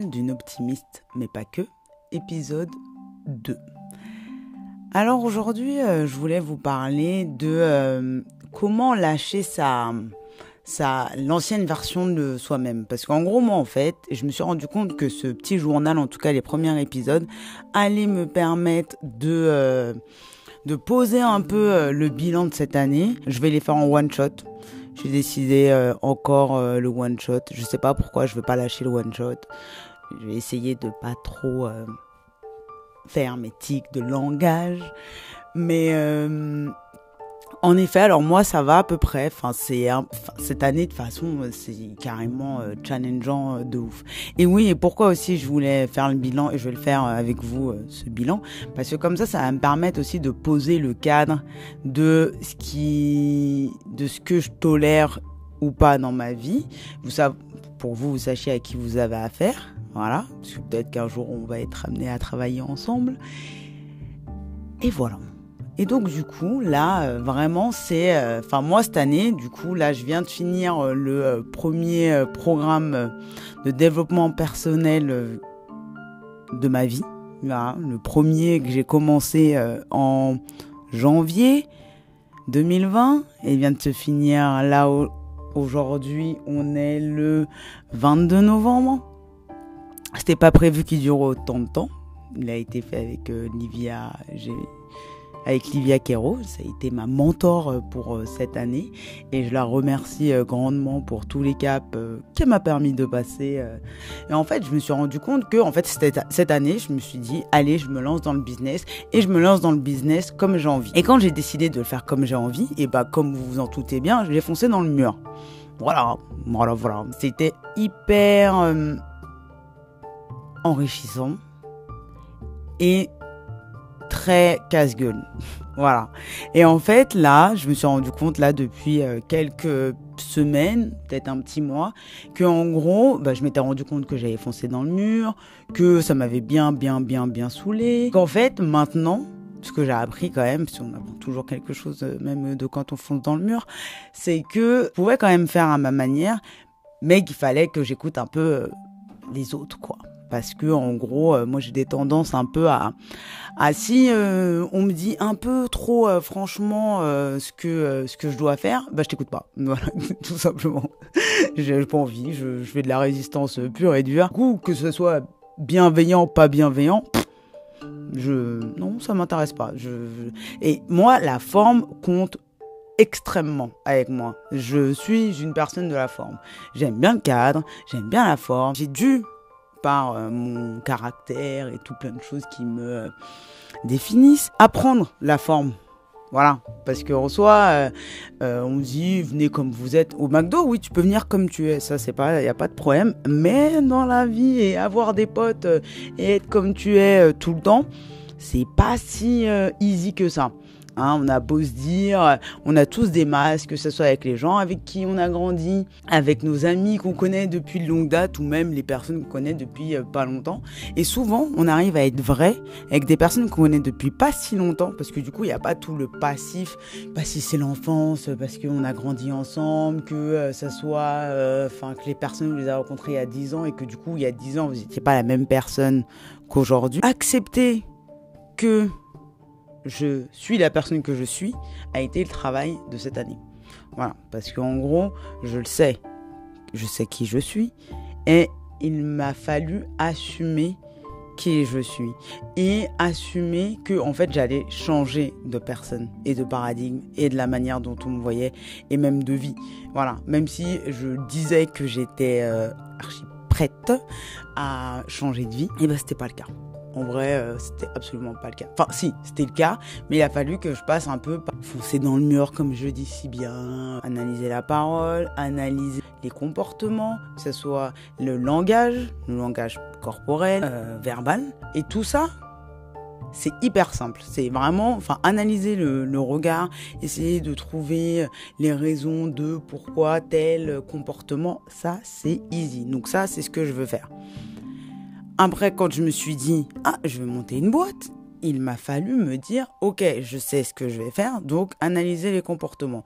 d'une optimiste, mais pas que, épisode 2. Alors aujourd'hui, euh, je voulais vous parler de euh, comment lâcher sa, sa l'ancienne version de soi-même. Parce qu'en gros, moi, en fait, je me suis rendu compte que ce petit journal, en tout cas les premiers épisodes, allait me permettre de euh, de poser un peu le bilan de cette année. Je vais les faire en one shot. J'ai décidé euh, encore euh, le one shot. Je sais pas pourquoi je veux pas lâcher le one shot. Je vais essayer de pas trop euh, faire mes tics de langage. Mais en effet, alors moi ça va à peu près. Enfin, c'est cette année de façon, c'est carrément euh, challengeant euh, de ouf. Et oui, et pourquoi aussi je voulais faire le bilan et je vais le faire euh, avec vous ce bilan? Parce que comme ça, ça va me permettre aussi de poser le cadre de ce qui, de ce que je tolère ou pas dans ma vie. Vous savez, pour vous, vous sachiez à qui vous avez affaire. Voilà, parce que peut-être qu'un jour on va être amené à travailler ensemble. Et voilà. Et donc du coup, là, euh, vraiment, c'est... Euh, enfin, moi, cette année, du coup, là, je viens de finir euh, le premier programme de développement personnel de ma vie. Le premier que j'ai commencé en janvier 2020 et vient de se finir là aujourd'hui on est le 22 novembre. C'était pas prévu qu'il dure autant de temps. Il a été fait avec Livia avec Livia Quero. Ça a été ma mentor euh, pour euh, cette année et je la remercie euh, grandement pour tous les caps qu'elle m'a permis de passer. Et en fait, je me suis rendu compte que en fait cette année, je me suis dit allez, je me lance dans le business et je me lance dans le business comme j'ai envie. Et quand j'ai décidé de le faire comme j'ai envie, et bah comme vous vous en doutez bien, je l'ai foncé dans le mur. Voilà, voilà, voilà. C'était hyper enrichissant et très casse-gueule. Voilà. Et en fait, là, je me suis rendu compte, là, depuis euh, quelques semaines, peut-être un petit mois, que en gros, bah, je m'étais rendu compte que j'avais foncé dans le mur, que ça m'avait bien, bien, bien, bien saoulé. Qu'en fait, maintenant, ce que j'ai appris quand même, si on apprend toujours quelque chose, euh, même de quand on fonce dans le mur, c'est que je pouvais quand même faire à ma manière, mais qu'il fallait que j'écoute un peu euh, les autres, quoi parce que en gros euh, moi j'ai des tendances un peu à si euh, on me dit un peu trop euh, franchement ce que ce que je dois faire bah je t'écoute pas voilà tout simplement j'ai pas envie je, fais de la résistance pure et dure du coup que ce soit bienveillant pas bienveillant je non ça m'intéresse pas et moi la forme compte extrêmement avec moi. Je suis une personne de la forme. J'aime bien le cadre, j'aime bien la forme. J'ai dû euh, mon caractère et tout plein de choses qui me euh, définissent. Apprendre la forme. Voilà, parce qu'en soi, euh, on dit venez comme vous êtes au McDo. Oui, tu peux venir comme tu es, ça c'est pas, il y a pas de problème. Mais dans la vie et avoir des potes et être comme tu es tout le temps, c'est pas si easy que ça. Hein, on a beau se dire, on a tous des masques, que ce soit avec les gens avec qui on a grandi, avec nos amis qu'on connaît depuis longue date ou même les personnes qu'on connaît depuis euh, pas longtemps. Et souvent, on arrive à être vrai avec des personnes qu'on connaît depuis pas si longtemps parce que du coup, il n'y a pas tout le passif, pas si c'est l'enfance, parce qu'on a grandi ensemble, que euh, ça soit, euh, enfin, que les personnes vous les avez rencontrées il y a 10 ans et que du coup, il y a 10 ans, vous n'étiez pas la même personne qu'aujourd'hui. Accepter que je suis la personne que je suis a été le travail de cette année. Voilà, parce qu'en gros, je le sais, je sais qui je suis, et il m'a fallu assumer qui je suis et assumer que en fait j'allais changer de personne et de paradigme et de la manière dont on me voyait et même de vie. Voilà, même si je disais que j'étais euh, archi prête à changer de vie, et ben c'était pas le cas. En vrai, euh, c'était absolument pas le cas. Enfin, si, c'était le cas, mais il a fallu que je passe un peu par foncer dans le mur, comme je dis si bien, analyser la parole, analyser les comportements, que ce soit le langage, le langage corporel, euh, verbal, et tout ça. C'est hyper simple. C'est vraiment, enfin, analyser le, le regard, essayer de trouver les raisons de pourquoi tel comportement. Ça, c'est easy. Donc ça, c'est ce que je veux faire. Après, quand je me suis dit, ah, je vais monter une boîte, il m'a fallu me dire, ok, je sais ce que je vais faire, donc analyser les comportements.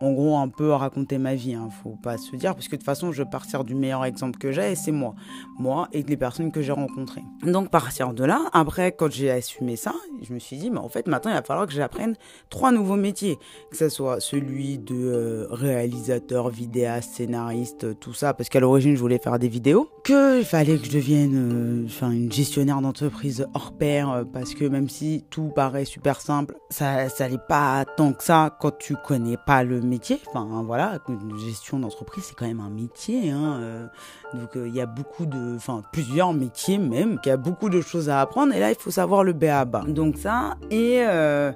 En gros un peu raconter ma vie, hein, faut pas se dire, parce que de toute façon je vais partir du meilleur exemple que j'ai et c'est moi, moi et les personnes que j'ai rencontrées. Donc partir de là, après quand j'ai assumé ça, je me suis dit, mais en fait maintenant il va falloir que j'apprenne trois nouveaux métiers, que ce soit celui de euh, réalisateur, vidéaste, scénariste, tout ça, parce qu'à l'origine je voulais faire des vidéos, qu'il fallait que je devienne enfin une gestionnaire d'entreprise hors pair, euh, parce que même si tout paraît super simple, ça ça pas tant que ça quand tu connais pas le métier. Enfin voilà, une gestion d'entreprise c'est quand même un métier. Hein, euh. donc euh, il y a beaucoup de, enfin plusieurs métiers même, il y a beaucoup de choses à apprendre. Et là il faut savoir le B à bas. Donc ça et euh,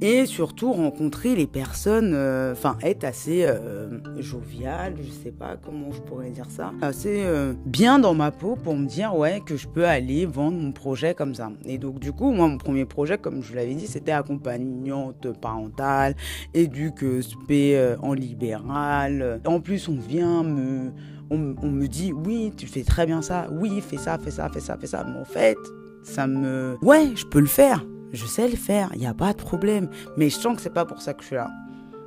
et surtout rencontrer les personnes, euh, enfin être assez euh, jovial, je sais pas comment je pourrais dire ça, assez euh, bien dans ma peau pour me dire ouais que je peux aller vendre mon projet comme ça. Et donc du coup moi mon premier projet comme je l'avais dit c'était accompagnante parentale, éduque spé en libéral. En plus on vient me on, on, me dit oui tu fais très bien ça, oui fais ça, fais ça, fais ça, fais ça, mais en fait ça me ouais je peux le faire je sais le faire, il n'y a pas de problème. Mais je sens que c'est pas pour ça que je suis là.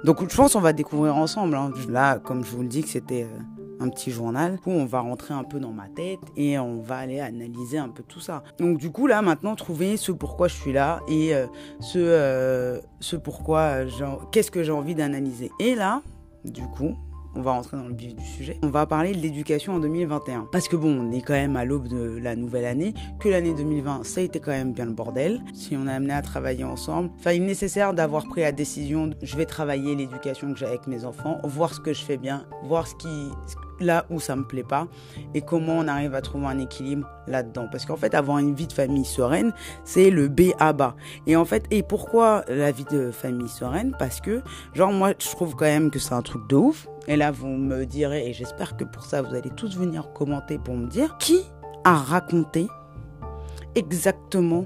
Donc je pense qu'on va découvrir ensemble. Hein. Là, comme je vous le dis, que c'était euh, un petit journal. Du on va rentrer un peu dans ma tête et on va aller analyser un peu tout ça. Donc du coup, là, maintenant, trouver ce pourquoi je suis là et euh, ce, euh, ce pourquoi, qu'est-ce que j'ai envie d'analyser. Et là, du coup, on va rentrer dans le vif du sujet. On va parler de l'éducation en 2021. Parce que bon, on est quand même à l'aube de la nouvelle année, que l'année 2020, ça a été quand même bien le bordel. Si on a amené à travailler ensemble, il est nécessaire d'avoir pris la décision, je vais travailler l'éducation que j'ai avec mes enfants, voir ce que je fais bien, voir ce qui, là où ça me plaît pas et comment on arrive à trouver un équilibre là-dedans. Parce qu'en fait, avoir une vie de famille sereine, c'est le B à bas. Et en fait, et pourquoi la vie de famille sereine? Parce que, genre, moi, je trouve quand même que c'est un truc de ouf. Et là, vous me direz, et j'espère que pour ça, vous allez tous venir commenter pour me dire, qui a raconté exactement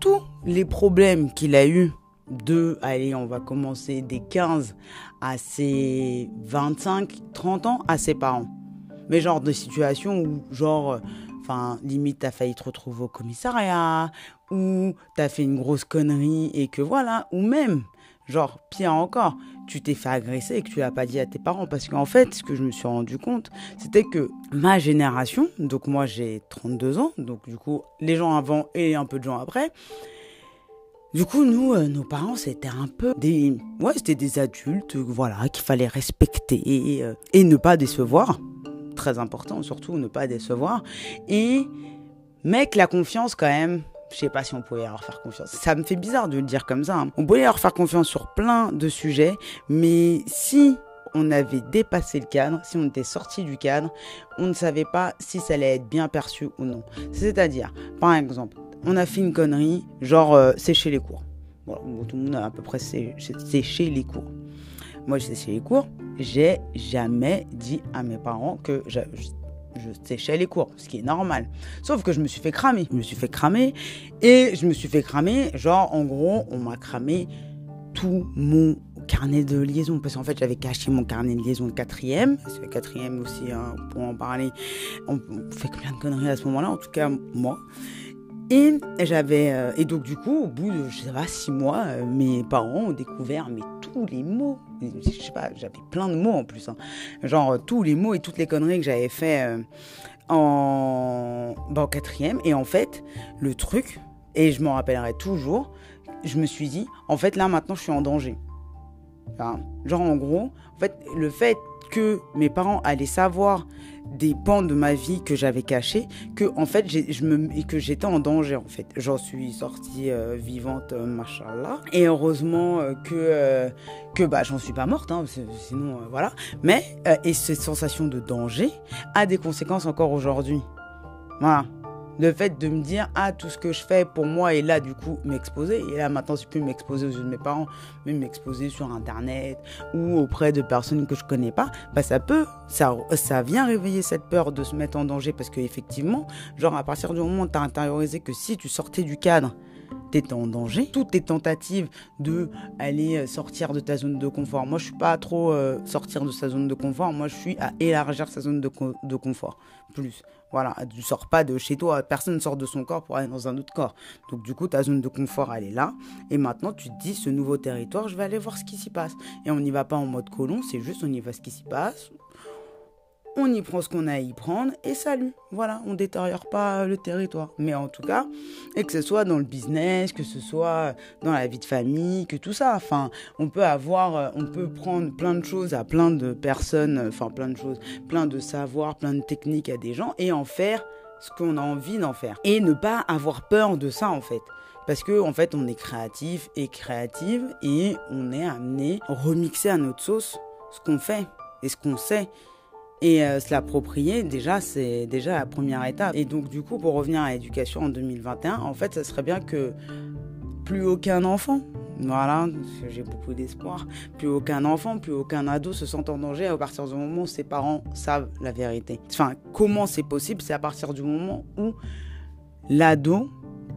tous les problèmes qu'il a eu de, allez, on va commencer des 15 à ses 25, 30 ans à ses parents. Mais genre de situation où, genre, enfin, limite, t'as failli te retrouver au commissariat, ou t'as fait une grosse connerie et que voilà, ou même, genre, pire encore, tu t'es fait agresser et que tu l'as pas dit à tes parents. Parce qu'en fait, ce que je me suis rendu compte, c'était que ma génération, donc moi j'ai 32 ans, donc du coup, les gens avant et un peu de gens après, du coup, nous, euh, nos parents, c'était un peu des, ouais, c'était des adultes, voilà, qu'il fallait respecter et, euh, et, ne pas décevoir. Très important, surtout, ne pas décevoir. Et, mec, la confiance, quand même, je sais pas si on pouvait leur faire confiance. Ça me fait bizarre de le dire comme ça. Hein. On pouvait leur faire confiance sur plein de sujets, mais si on avait dépassé le cadre, si on était sorti du cadre, on ne savait pas si ça allait être bien perçu ou non. C'est-à-dire, par exemple, on a fait une connerie, genre euh, sécher les cours. tout le monde a à peu près séché les cours. Moi, j'ai séché les cours. J'ai jamais dit à mes parents que je, séchais les cours, ce qui est normal. Sauf que je me suis fait cramer. Je me suis fait cramer et je me suis fait cramer, genre, en gros, on m'a cramé tout mon carnet de liaison parce qu'en fait j'avais caché mon carnet de liaison de quatrième c'est le quatrième aussi hein, pour en parler on, fait plein de conneries à ce moment là en tout cas moi et j'avais euh, et donc du coup au bout de je sais pas six mois, euh, mes parents ont découvert mais tous les mots. Je sais pas, j'avais plein de mots en plus, hein. genre euh, tous les mots et toutes les conneries que j'avais fait en bah, en quatrième. Et en fait le truc et je m'en rappellerai toujours, je me suis dit en fait là maintenant je suis en danger. genre en gros, en fait le fait que mes parents allaient savoir des pans de ma vie que j'avais cachés, que en fait je me que j'étais en danger en fait. J'en suis sortie euh, vivante, euh, machallah. Et heureusement euh, que que bah j'en suis pas morte, hein, sinon voilà. Mais et cette sensation de danger a des conséquences encore aujourd'hui. Voilà le fait de me dire ah tout ce que je fais pour moi et là du coup m'exposer et là maintenant je peux m'exposer aux yeux de mes parents mais m'exposer sur internet ou auprès de personnes que je connais pas bah ça peut ça vient réveiller cette peur de se mettre en danger parce que effectivement genre à partir du moment où tu as intériorisé que si tu sortais du cadre t'es en danger. Toutes tes tentatives de aller euh, sortir de ta zone de confort. Moi, je suis pas trop euh, sortir de sa zone de confort. Moi, je suis à élargir sa zone de confort. Plus. Voilà, tu sors pas de chez toi, personne ne sort de son corps pour aller dans un autre corps. Donc du coup, ta zone de confort, elle est là. Et maintenant, tu te dis, ce nouveau territoire, je vais aller voir ce qui s'y passe. Et on n'y va pas en mode colon, c'est juste on y va ce qui s'y passe, on y prend ce qu'on a à y prendre et salut. Voilà, on détériore pas le territoire. Mais en tout cas, et que ce soit dans le business, que ce soit dans la vie de famille, que tout ça. Enfin, on peut avoir, euh, on peut prendre plein de choses à plein de personnes, euh, enfin plein de choses, plein de savoirs, plein de techniques à des gens et en faire ce qu'on a envie d'en faire. Et ne pas avoir peur de ça en fait. Parce que en fait, on est créatif et créative et on est amené à remixer à notre sauce ce qu'on fait et ce qu'on sait. Et euh, se l'approprier, déjà, c'est déjà la première étape. Et donc, du coup, pour revenir à l'éducation en 2021, en fait, ça serait bien que plus aucun enfant, voilà, j'ai beaucoup d'espoir, plus aucun enfant, plus aucun ado se sent en danger à partir du moment où ses parents savent la vérité. Enfin, comment c'est possible C'est à partir du moment où l'ado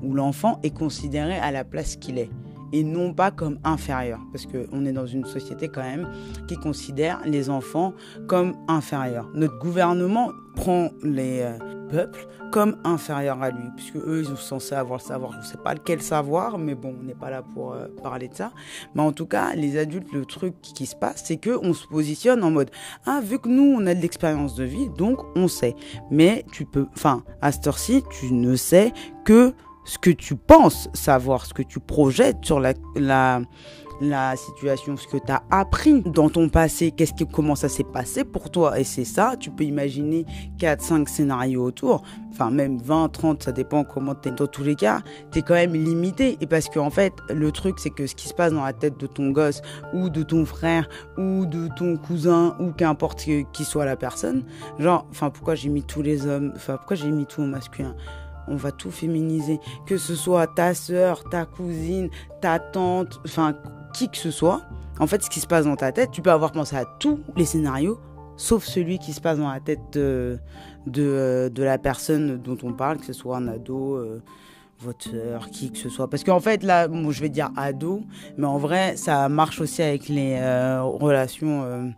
ou l'enfant est considéré à la place qu'il est et non pas comme inférieur. Parce qu'on est dans une société quand même qui considère les enfants comme inférieurs. Notre gouvernement prend les euh, peuples comme inférieurs à lui, puisque eux, ils sont censés avoir le savoir. Je ne sais pas lequel savoir, mais bon, on n'est pas là pour euh, parler de ça. Mais en tout cas, les adultes, le truc qui se passe, c'est qu'on se positionne en mode, ah, vu que nous, on a de l'expérience de vie, donc on sait. Mais tu peux, enfin, à cette heure-ci, tu ne sais que ce que tu penses savoir, ce que tu projettes sur la, la, situation, ce que tu as appris dans ton passé, qu'est-ce qui, comment ça s'est passé pour toi. Et c'est ça, tu peux imaginer 4, 5 scénarios autour, enfin même 20, 30, ça dépend comment tu es. Dans tous les cas, tu es quand même limité. Et parce qu'en en fait, le truc, c'est que ce qui se passe dans la tête de ton gosse, ou de ton frère, ou de ton cousin, ou qu'importe qui soit la personne, genre, enfin, pourquoi j'ai mis tous les hommes, enfin, pourquoi j'ai mis tout au masculin? On va tout féminiser. Que ce soit ta sœur, ta cousine, ta tante, enfin, qui que ce soit. En fait, ce qui se passe dans ta tête, tu peux avoir pensé à tous les scénarios, sauf celui qui se passe dans la tête de, de, la personne dont on parle, que ce soit un ado, euh, votre sœur, qui que ce soit. Parce qu'en fait, là, je vais dire ado, mais en vrai, ça marche aussi avec les euh, relations euh,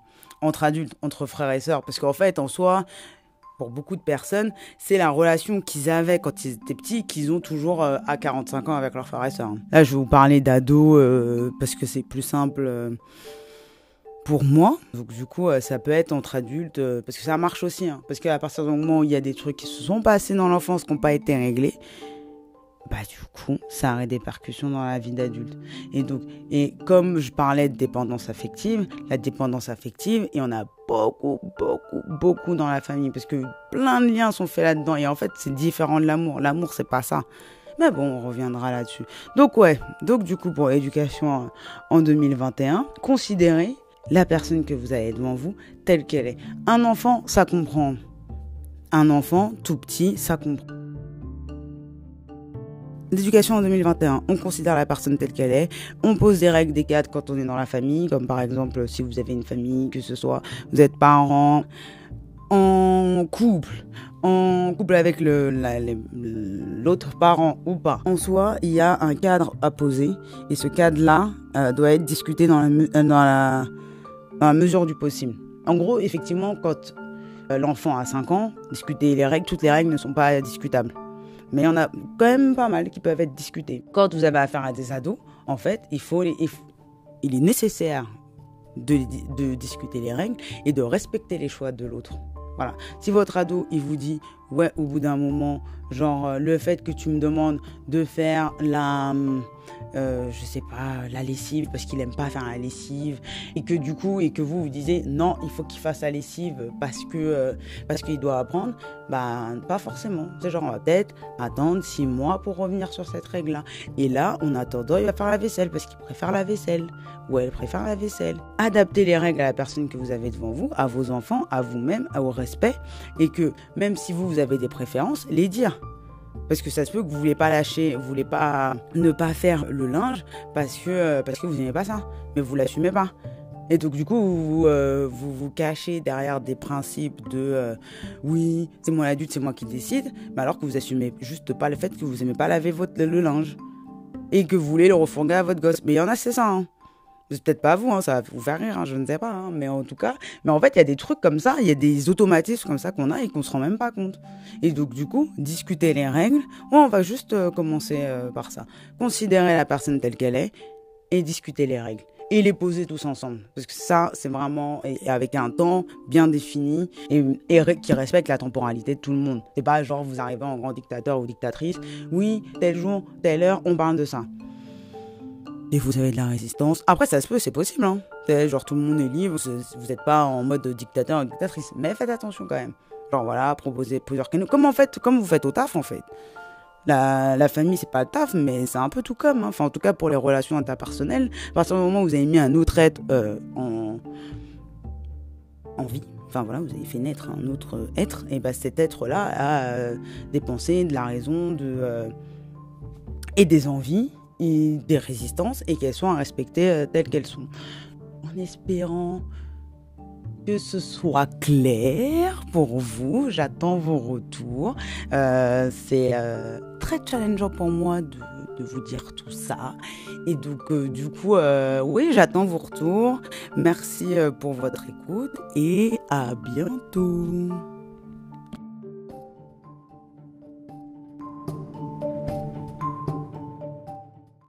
entre adultes, entre frères et sœurs. Parce qu'en fait, en soi, pour beaucoup de personnes, c'est la relation qu'ils avaient quand ils étaient petits qu'ils ont toujours euh, à 45 ans avec leurs frères et sœurs. Là, je vais vous parler d'ados euh, parce que c'est plus simple euh, pour moi. Donc, du coup, ça peut être entre adultes parce que ça marche aussi. Hein, parce qu'à partir du moment où il y a des trucs qui se sont passés dans l'enfance qui n'ont pas été réglés, bah du coup, ça a des répercussions dans la vie d'adulte. Et donc, et comme je parlais de dépendance affective, la dépendance affective, et on a beaucoup, beaucoup, beaucoup dans la famille, parce que plein de liens sont faits là-dedans, et en fait, c'est différent de l'amour. L'amour, c'est pas ça. Mais bon, on reviendra là-dessus. Donc ouais, donc du coup, pour l'éducation en 2021, considérez la personne que vous avez devant vous telle qu'elle est. Un enfant, ça comprend. Un enfant tout petit, ça comprend. L'éducation en 2021, on considère la personne telle qu'elle est, on pose des règles, des cadres quand on est dans la famille, comme par exemple si vous avez une famille, que ce soit vous êtes parents, en couple, en couple avec l'autre parent ou pas. En soi, il y a un cadre à poser et ce cadre-là euh, doit être discuté dans la, dans, la, dans la mesure du possible. En gros, effectivement, quand euh, l'enfant a 5 ans, discuter les règles, toutes les règles ne sont pas discutables. Mais il y en a quand même pas mal qui peuvent être discutés. Quand vous avez affaire à des ados, en fait, il, faut il est nécessaire de, de discuter les règles et de respecter les choix de l'autre. Voilà. Si votre ado, il vous dit, ouais, au bout d'un moment, genre, euh, le fait que tu me demandes de faire la, euh, je sais pas, la lessive parce qu'il aime pas faire la lessive et que du coup et que vous vous disiez non, il faut qu'il fasse la lessive parce que euh, parce qu'il doit apprendre, bah pas forcément. C'est genre on va peut-être attendre six mois pour revenir sur cette règle-là. Et là, en attendant, il va faire la vaisselle parce qu'il préfère la vaisselle ou elle préfère la vaisselle. Adaptez les règles à la personne que vous avez devant vous, à vos enfants, à vous-même, au respect et que même si vous, vous avez des préférences, les dire. Parce que ça se peut que vous voulez pas lâcher, vous voulez pas ne pas faire le linge parce que euh, parce que vous n'aimez pas ça, mais vous l'assumez pas. Et donc du coup vous euh, vous, vous, cachez derrière des principes de euh, oui c'est moi l'adulte c'est moi qui décide, mais alors que vous assumez juste pas le fait que vous aimez pas laver votre le linge. et que vous voulez le refourguer à votre gosse. Mais il y en a, c'est ça. Hein. Peut-être pas vous, hein, ça va vous faire rire, hein, je ne sais pas. Hein, mais en tout cas, mais en fait, il y a des trucs comme ça, il y a des automatismes comme ça qu'on a et qu'on se rend même pas compte. Et donc, du coup, discuter les règles, on va juste euh, commencer euh, par ça. Considérer la personne telle qu'elle est et discuter les règles et les poser tous ensemble. Parce que ça, c'est vraiment avec un temps bien défini et, et, qui respecte la temporalité de tout le monde. C'est pas genre vous arrivez en grand dictateur ou dictatrice, oui, tel jour, telle heure, on parle de ça. Et vous avez de la résistance. Après, ça se peut, c'est possible. Hein. Genre tout le monde est libre, vous n'êtes pas en mode dictateur ou dictatrice. Mais faites attention quand même. Genre voilà, proposez plusieurs canaux. Comme en fait, comme vous faites au taf en fait. La, la famille, c'est pas le taf, mais c'est un peu tout comme. Hein. Enfin, en tout cas, pour les relations interpersonnelles, à partir du moment où vous avez mis un autre être euh, en, en vie, enfin voilà, vous avez fait naître un autre être, et ben cet être-là a euh, des pensées, de la raison, de, euh, et des envies, des résistances, et qu'elles soient respectées telles qu'elles sont. En espérant que ce soit clair pour vous. J'attends vos retours. Euh, c'est euh, très challengeant pour moi de, vous dire tout ça. Et donc, euh, du coup, oui, j'attends vos retours. Merci pour votre écoute et à bientôt.